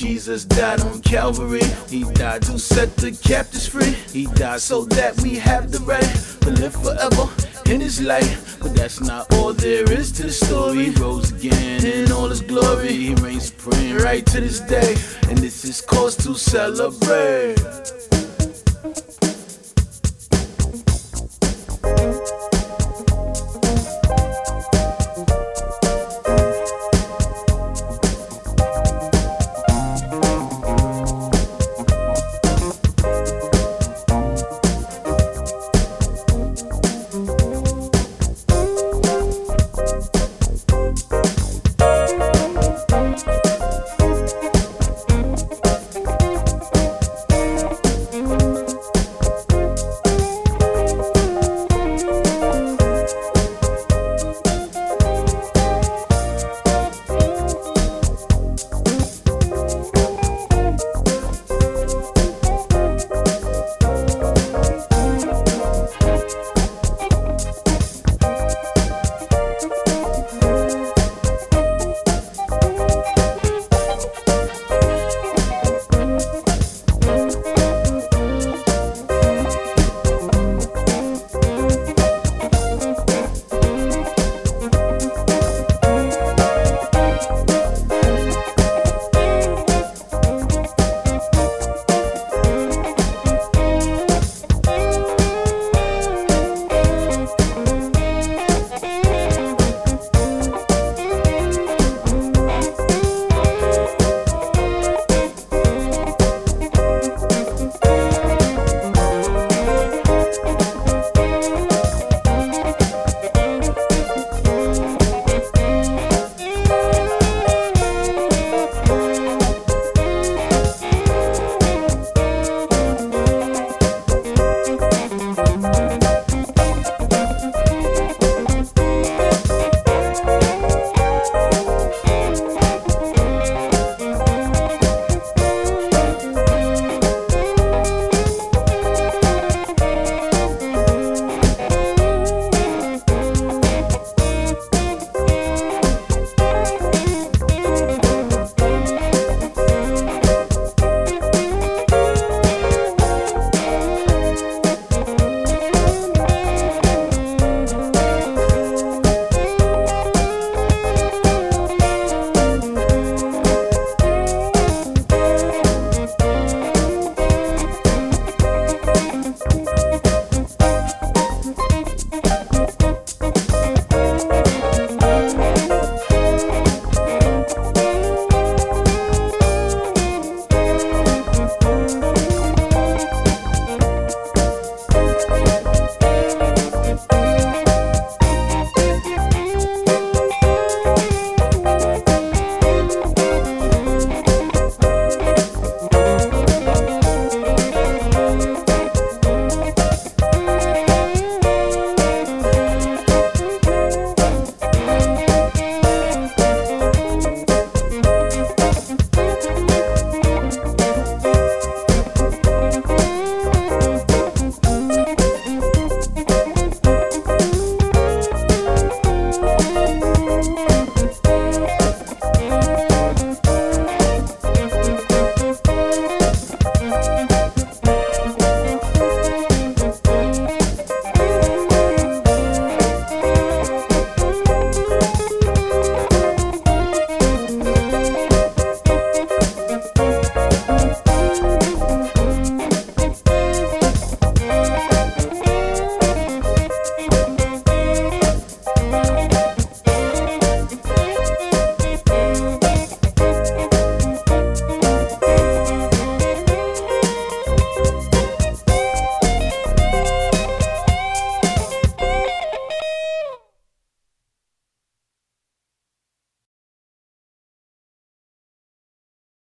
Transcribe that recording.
Jesus died on Calvary. He died to set the captives free. He died so that we have the right to live forever in his light. But that's not all there is to the story. He rose again in all his glory. He reigns supreme right to this day. And this is cause to celebrate.